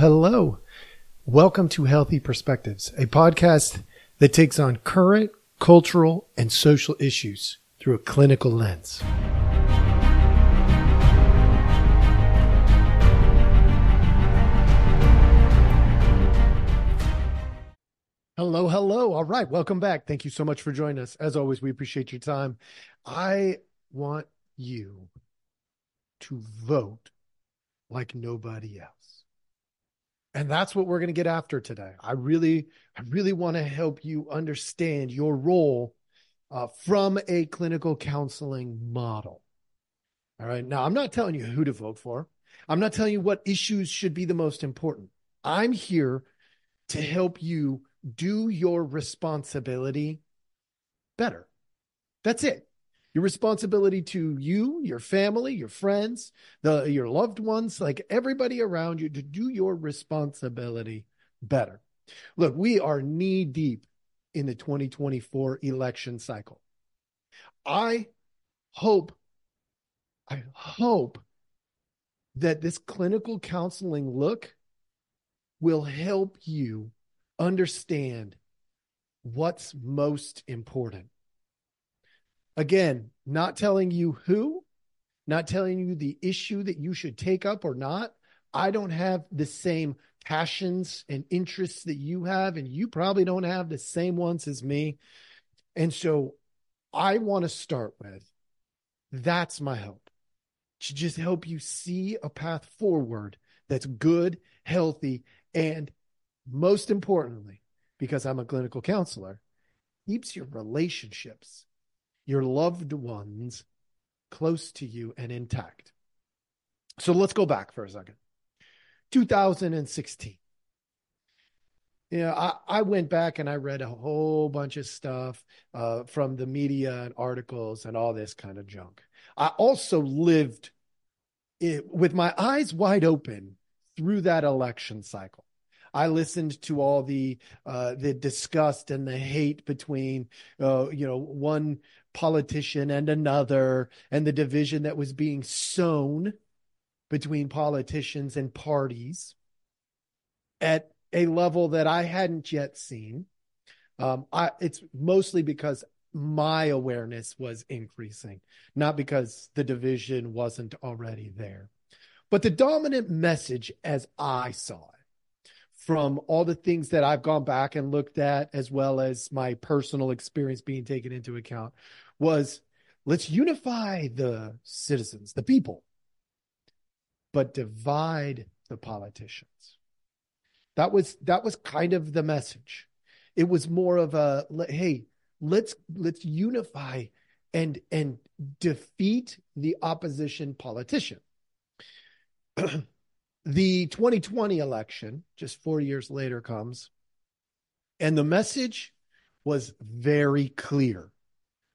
hello. Welcome to Healthy Perspectives, a podcast that takes on current cultural and social issues through a clinical lens. Hello, hello. All right, welcome back. Thank you so much for joining us. As always, we appreciate your time. I want you to vote like nobody else. And that's what we're going to get after today. I really, I really want to help you understand your role uh, from a clinical counseling model. All right. Now, I'm not telling you who to vote for. I'm not telling you what issues should be the most important. I'm here to help you do your responsibility better. That's it your responsibility to you, your family, your friends, the your loved ones, like everybody around you to do your responsibility better. Look, we are knee deep in the 2024 election cycle. I hope I hope that this clinical counseling look will help you understand what's most important Again, not telling you who, not telling you the issue that you should take up or not. I don't have the same passions and interests that you have, and you probably don't have the same ones as me. And so I want to start with that's my hope to just help you see a path forward that's good, healthy, and most importantly, because I'm a clinical counselor, keeps your relationships your loved ones close to you and intact. So let's go back for a second. 2016. You know, I, I went back and I read a whole bunch of stuff uh, from the media and articles and all this kind of junk. I also lived it, with my eyes wide open through that election cycle. I listened to all the uh, the disgust and the hate between uh, you know one politician and another, and the division that was being sown between politicians and parties at a level that I hadn't yet seen. Um, I, it's mostly because my awareness was increasing, not because the division wasn't already there. But the dominant message, as I saw it, from all the things that I've gone back and looked at, as well as my personal experience being taken into account, was let's unify the citizens, the people, but divide the politicians. That was that was kind of the message. It was more of a hey, let's let's unify and and defeat the opposition politician. the 2020 election, just four years later, comes, and the message was very clear.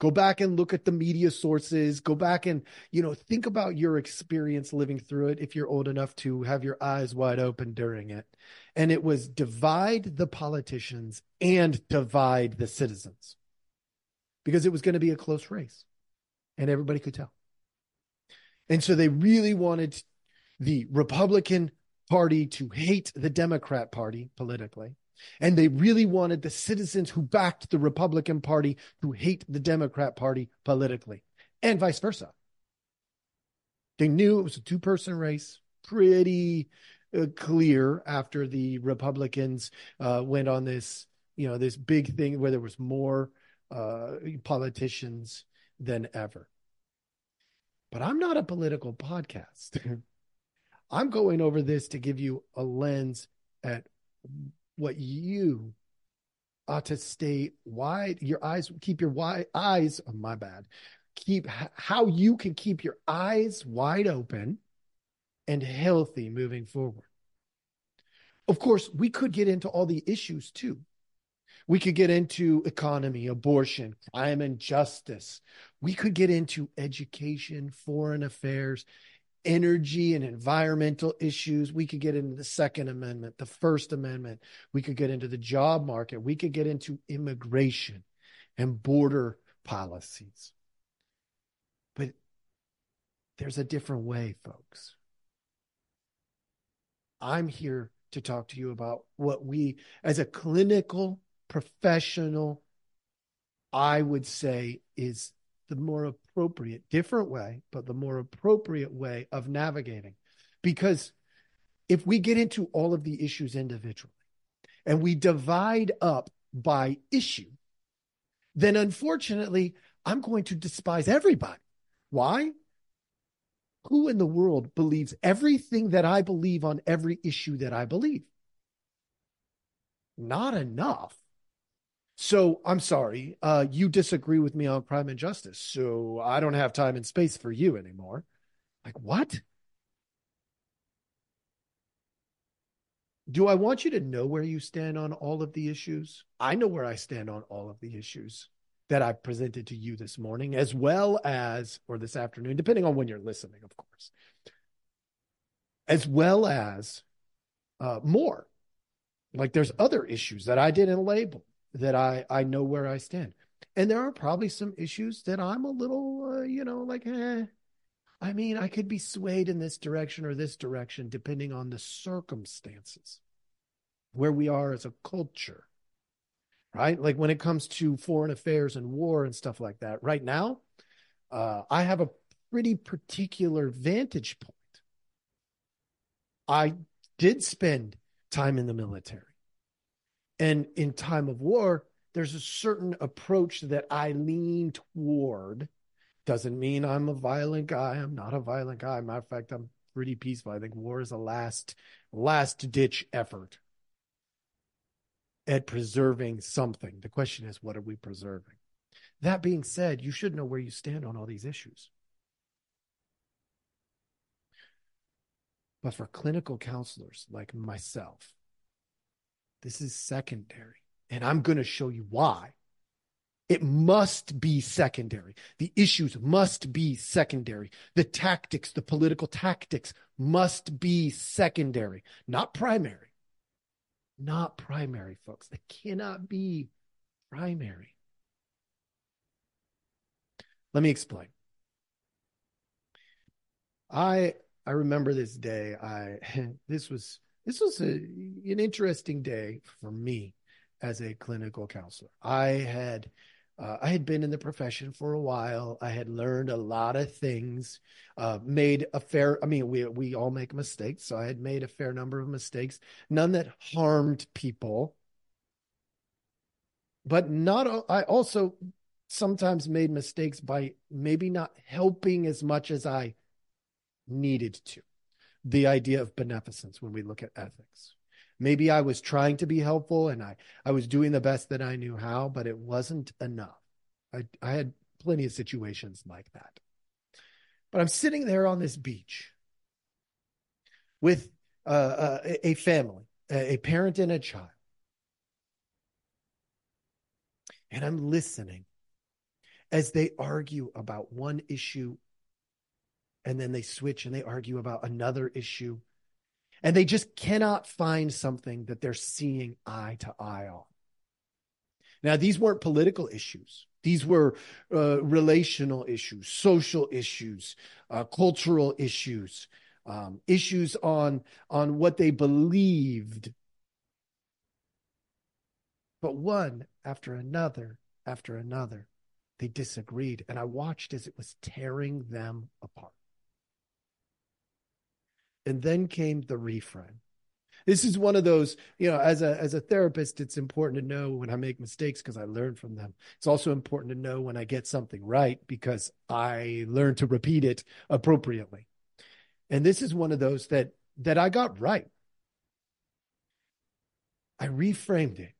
Go back and look at the media sources. Go back and, you know, think about your experience living through it if you're old enough to have your eyes wide open during it. And it was divide the politicians and divide the citizens because it was going to be a close race and everybody could tell. And so they really wanted the Republican Party to hate the Democrat Party politically. And they really wanted the citizens who backed the Republican Party to hate the Democrat Party politically, and vice versa. They knew it was a two person race, pretty uh, clear after the Republicans uh, went on this, you know, this big thing where there was more uh, politicians than ever. But I'm not a political podcast. I'm going over this to give you a lens at what you ought to stay wide, your eyes, keep your wide eyes, oh, my bad, keep how you can keep your eyes wide open and healthy moving forward. Of course, we could get into all the issues too. We could get into economy, abortion, crime and justice. We could get into education, foreign affairs, energy and environmental issues. We could get into the Second Amendment, the First Amendment. We could get into the job market. We could get into immigration and border policies. But there's a different way, folks. I'm here to talk to you about what we, as a clinical professional, I would say is the more appropriate, different way, but the more appropriate way of navigating. Because if we get into all of the issues individually and we divide up by issue, then unfortunately, I'm going to despise everybody. Why? Who in the world believes everything that I believe on every issue that I believe? Not enough. So I'm sorry, uh, you disagree with me on crime and justice. So I don't have time and space for you anymore. Like, what? Do I want you to know where you stand on all of the issues? I know where I stand on all of the issues that I presented to you this morning, as well as, or this afternoon, depending on when you're listening, of course, as well as uh, more. Like there's other issues that I didn't label that I I know where I stand, and there are probably some issues that I'm a little, uh, you know, like, eh. I mean, I could be swayed in this direction or this direction depending on the circumstances, where we are as a culture right? Like when it comes to foreign affairs and war and stuff like that. Right now, uh, I have a pretty particular vantage point. I did spend time in the military. And in time of war, there's a certain approach that I lean toward. Doesn't mean I'm a violent guy. I'm not a violent guy. Matter of fact, I'm pretty peaceful. I think war is a last last ditch effort at preserving something. The question is, what are we preserving? That being said, you should know where you stand on all these issues. But for clinical counselors like myself, this is secondary. And I'm going to show you why. It must be secondary. The issues must be secondary. The tactics, the political tactics must be secondary, not primary not primary, folks. They cannot be primary. Let me explain. I I remember this day. I this was this was a, an interesting day for me as a clinical counselor. I had uh, I had been in the profession for a while. I had learned a lot of things, uh, made a fair, I mean, we, we all make mistakes. So I had made a fair number of mistakes, none that harmed people. But not, I also sometimes made mistakes by maybe not helping as much as I needed to. The idea of beneficence when we look at ethics maybe I was trying to be helpful and I, I was doing the best that I knew how, but it wasn't enough. I, I had plenty of situations like that. But I'm sitting there on this beach with uh, uh, a family, a parent and a child. And I'm listening as they argue about one issue and then they switch and they argue about another issue and they just cannot find something that they're seeing eye to eye on. Now, these weren't political issues. These were uh, relational issues, social issues, uh, cultural issues, um, issues on, on what they believed. But one after another, after another, they disagreed. And I watched as it was tearing them apart. And then came the reframe. This is one of those, you know, as a as a therapist, it's important to know when I make mistakes because I learn from them. It's also important to know when I get something right because I learn to repeat it appropriately. And this is one of those that that I got right. I reframed it.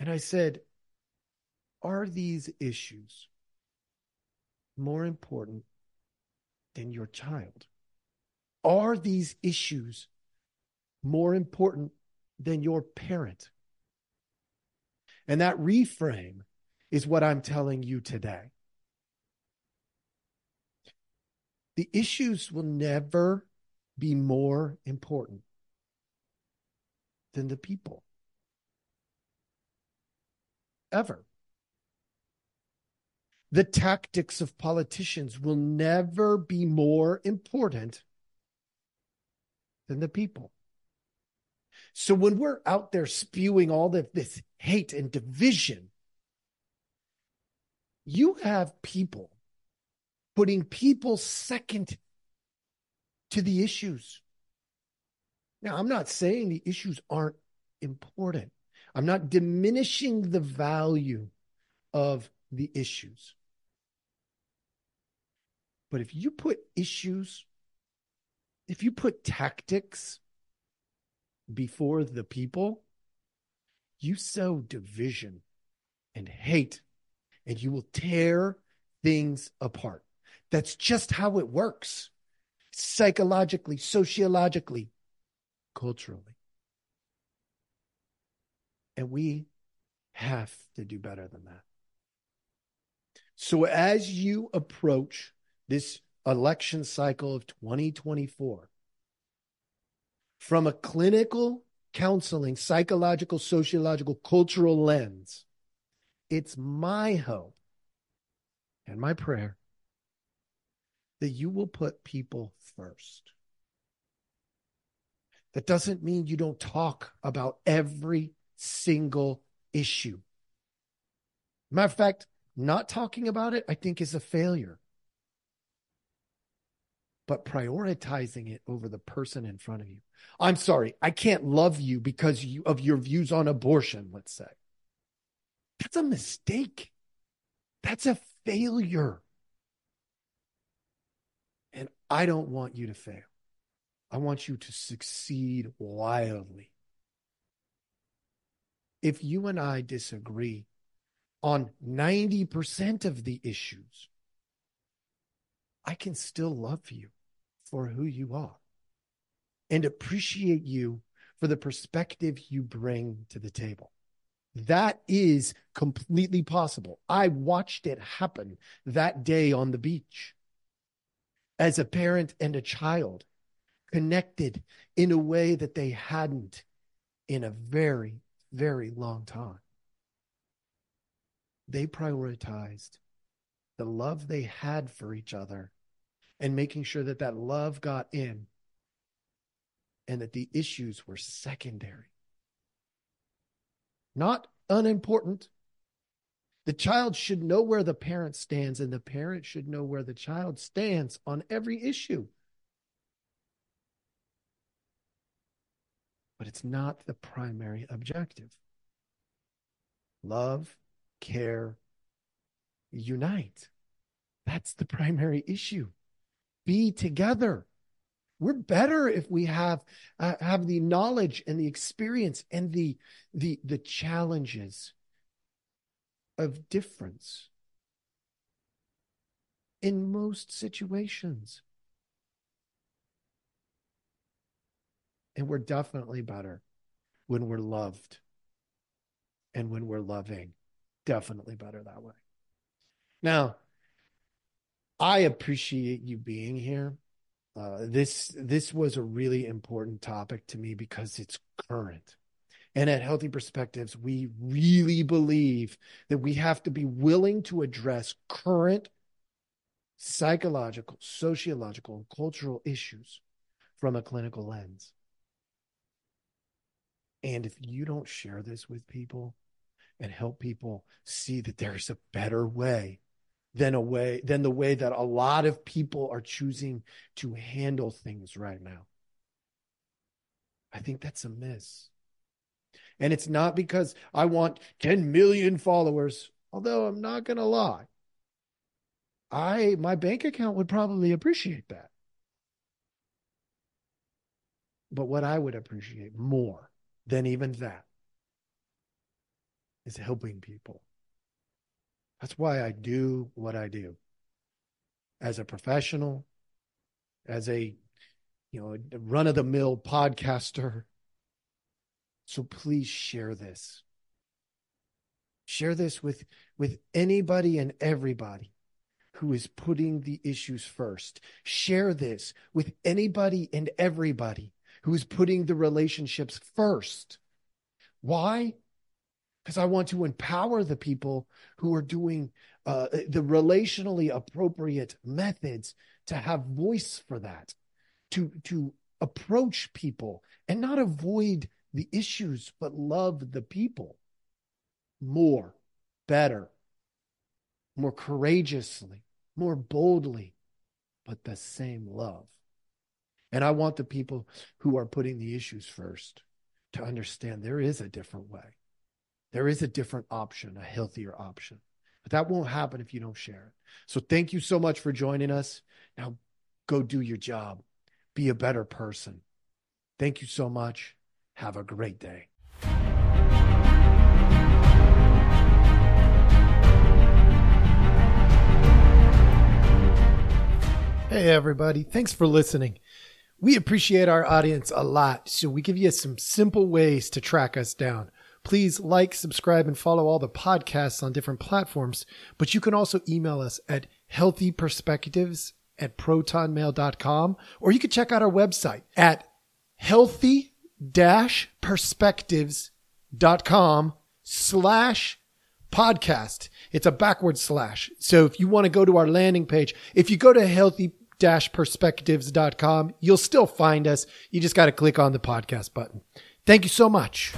And I said, are these issues more important than your child? Are these issues more important than your parent? And that reframe is what I'm telling you today. The issues will never be more important than the people. Ever. The tactics of politicians will never be more important than the people. So when we're out there spewing all the, this hate and division, you have people putting people second to the issues. Now, I'm not saying the issues aren't important. I'm not diminishing the value of the issues. But if you put issues, if you put tactics before the people, you sow division and hate, and you will tear things apart. That's just how it works psychologically, sociologically, culturally. And we have to do better than that. So as you approach this election cycle of 2024, from a clinical counseling, psychological, sociological, cultural lens, it's my hope and my prayer that you will put people first. That doesn't mean you don't talk about every single issue. Matter of fact, not talking about it, I think, is a failure. But prioritizing it over the person in front of you. I'm sorry, I can't love you because you, of your views on abortion, let's say. That's a mistake. That's a failure. And I don't want you to fail. I want you to succeed wildly. If you and I disagree on 90% of the issues, I can still love you for who you are and appreciate you for the perspective you bring to the table. That is completely possible. I watched it happen that day on the beach as a parent and a child connected in a way that they hadn't in a very, very long time. They prioritized the love they had for each other and making sure that that love got in and that the issues were secondary. Not unimportant. The child should know where the parent stands, and the parent should know where the child stands on every issue. But it's not the primary objective. Love, care, unite. That's the primary issue. Be together. We're better if we have uh, have the knowledge and the experience and the the the challenges of difference in most situations. And we're definitely better when we're loved and when we're loving. Definitely better that way. Now, I appreciate you being here. Uh, this this was a really important topic to me because it's current. And at Healthy Perspectives, we really believe that we have to be willing to address current psychological, sociological, and cultural issues from a clinical lens. And if you don't share this with people and help people see that there's a better way than a way than the way that a lot of people are choosing to handle things right now. I think that's a miss. And it's not because I want 10 million followers, although I'm not going to lie. I my bank account would probably appreciate that. But what I would appreciate more than even that is helping people. That's why I do what I do. As a professional, as a you know, run of the mill podcaster. So please share this. Share this with with anybody and everybody who is putting the issues first. Share this with anybody and everybody who is putting the relationships first. Why? Because I want to empower the people who are doing uh, the relationally appropriate methods to have voice for that, to to approach people and not avoid the issues, but love the people more, better, more courageously, more boldly, but the same love. And I want the people who are putting the issues first to understand there is a different way. There is a different option, a healthier option. But that won't happen if you don't share it. So thank you so much for joining us. Now go do your job. Be a better person. Thank you so much. Have a great day. Hey, everybody. Thanks for listening. We appreciate our audience a lot, so we give you some simple ways to track us down. Please like, subscribe, and follow all the podcasts on different platforms, but you can also email us at healthyperspectives at protonmail.com, or you can check out our website at healthy perspectives.com slash podcast. It's a backward slash. So if you want to go to our landing page, if you go to healthy perspectives.com, you'll still find us. You just got to click on the podcast button. Thank you so much.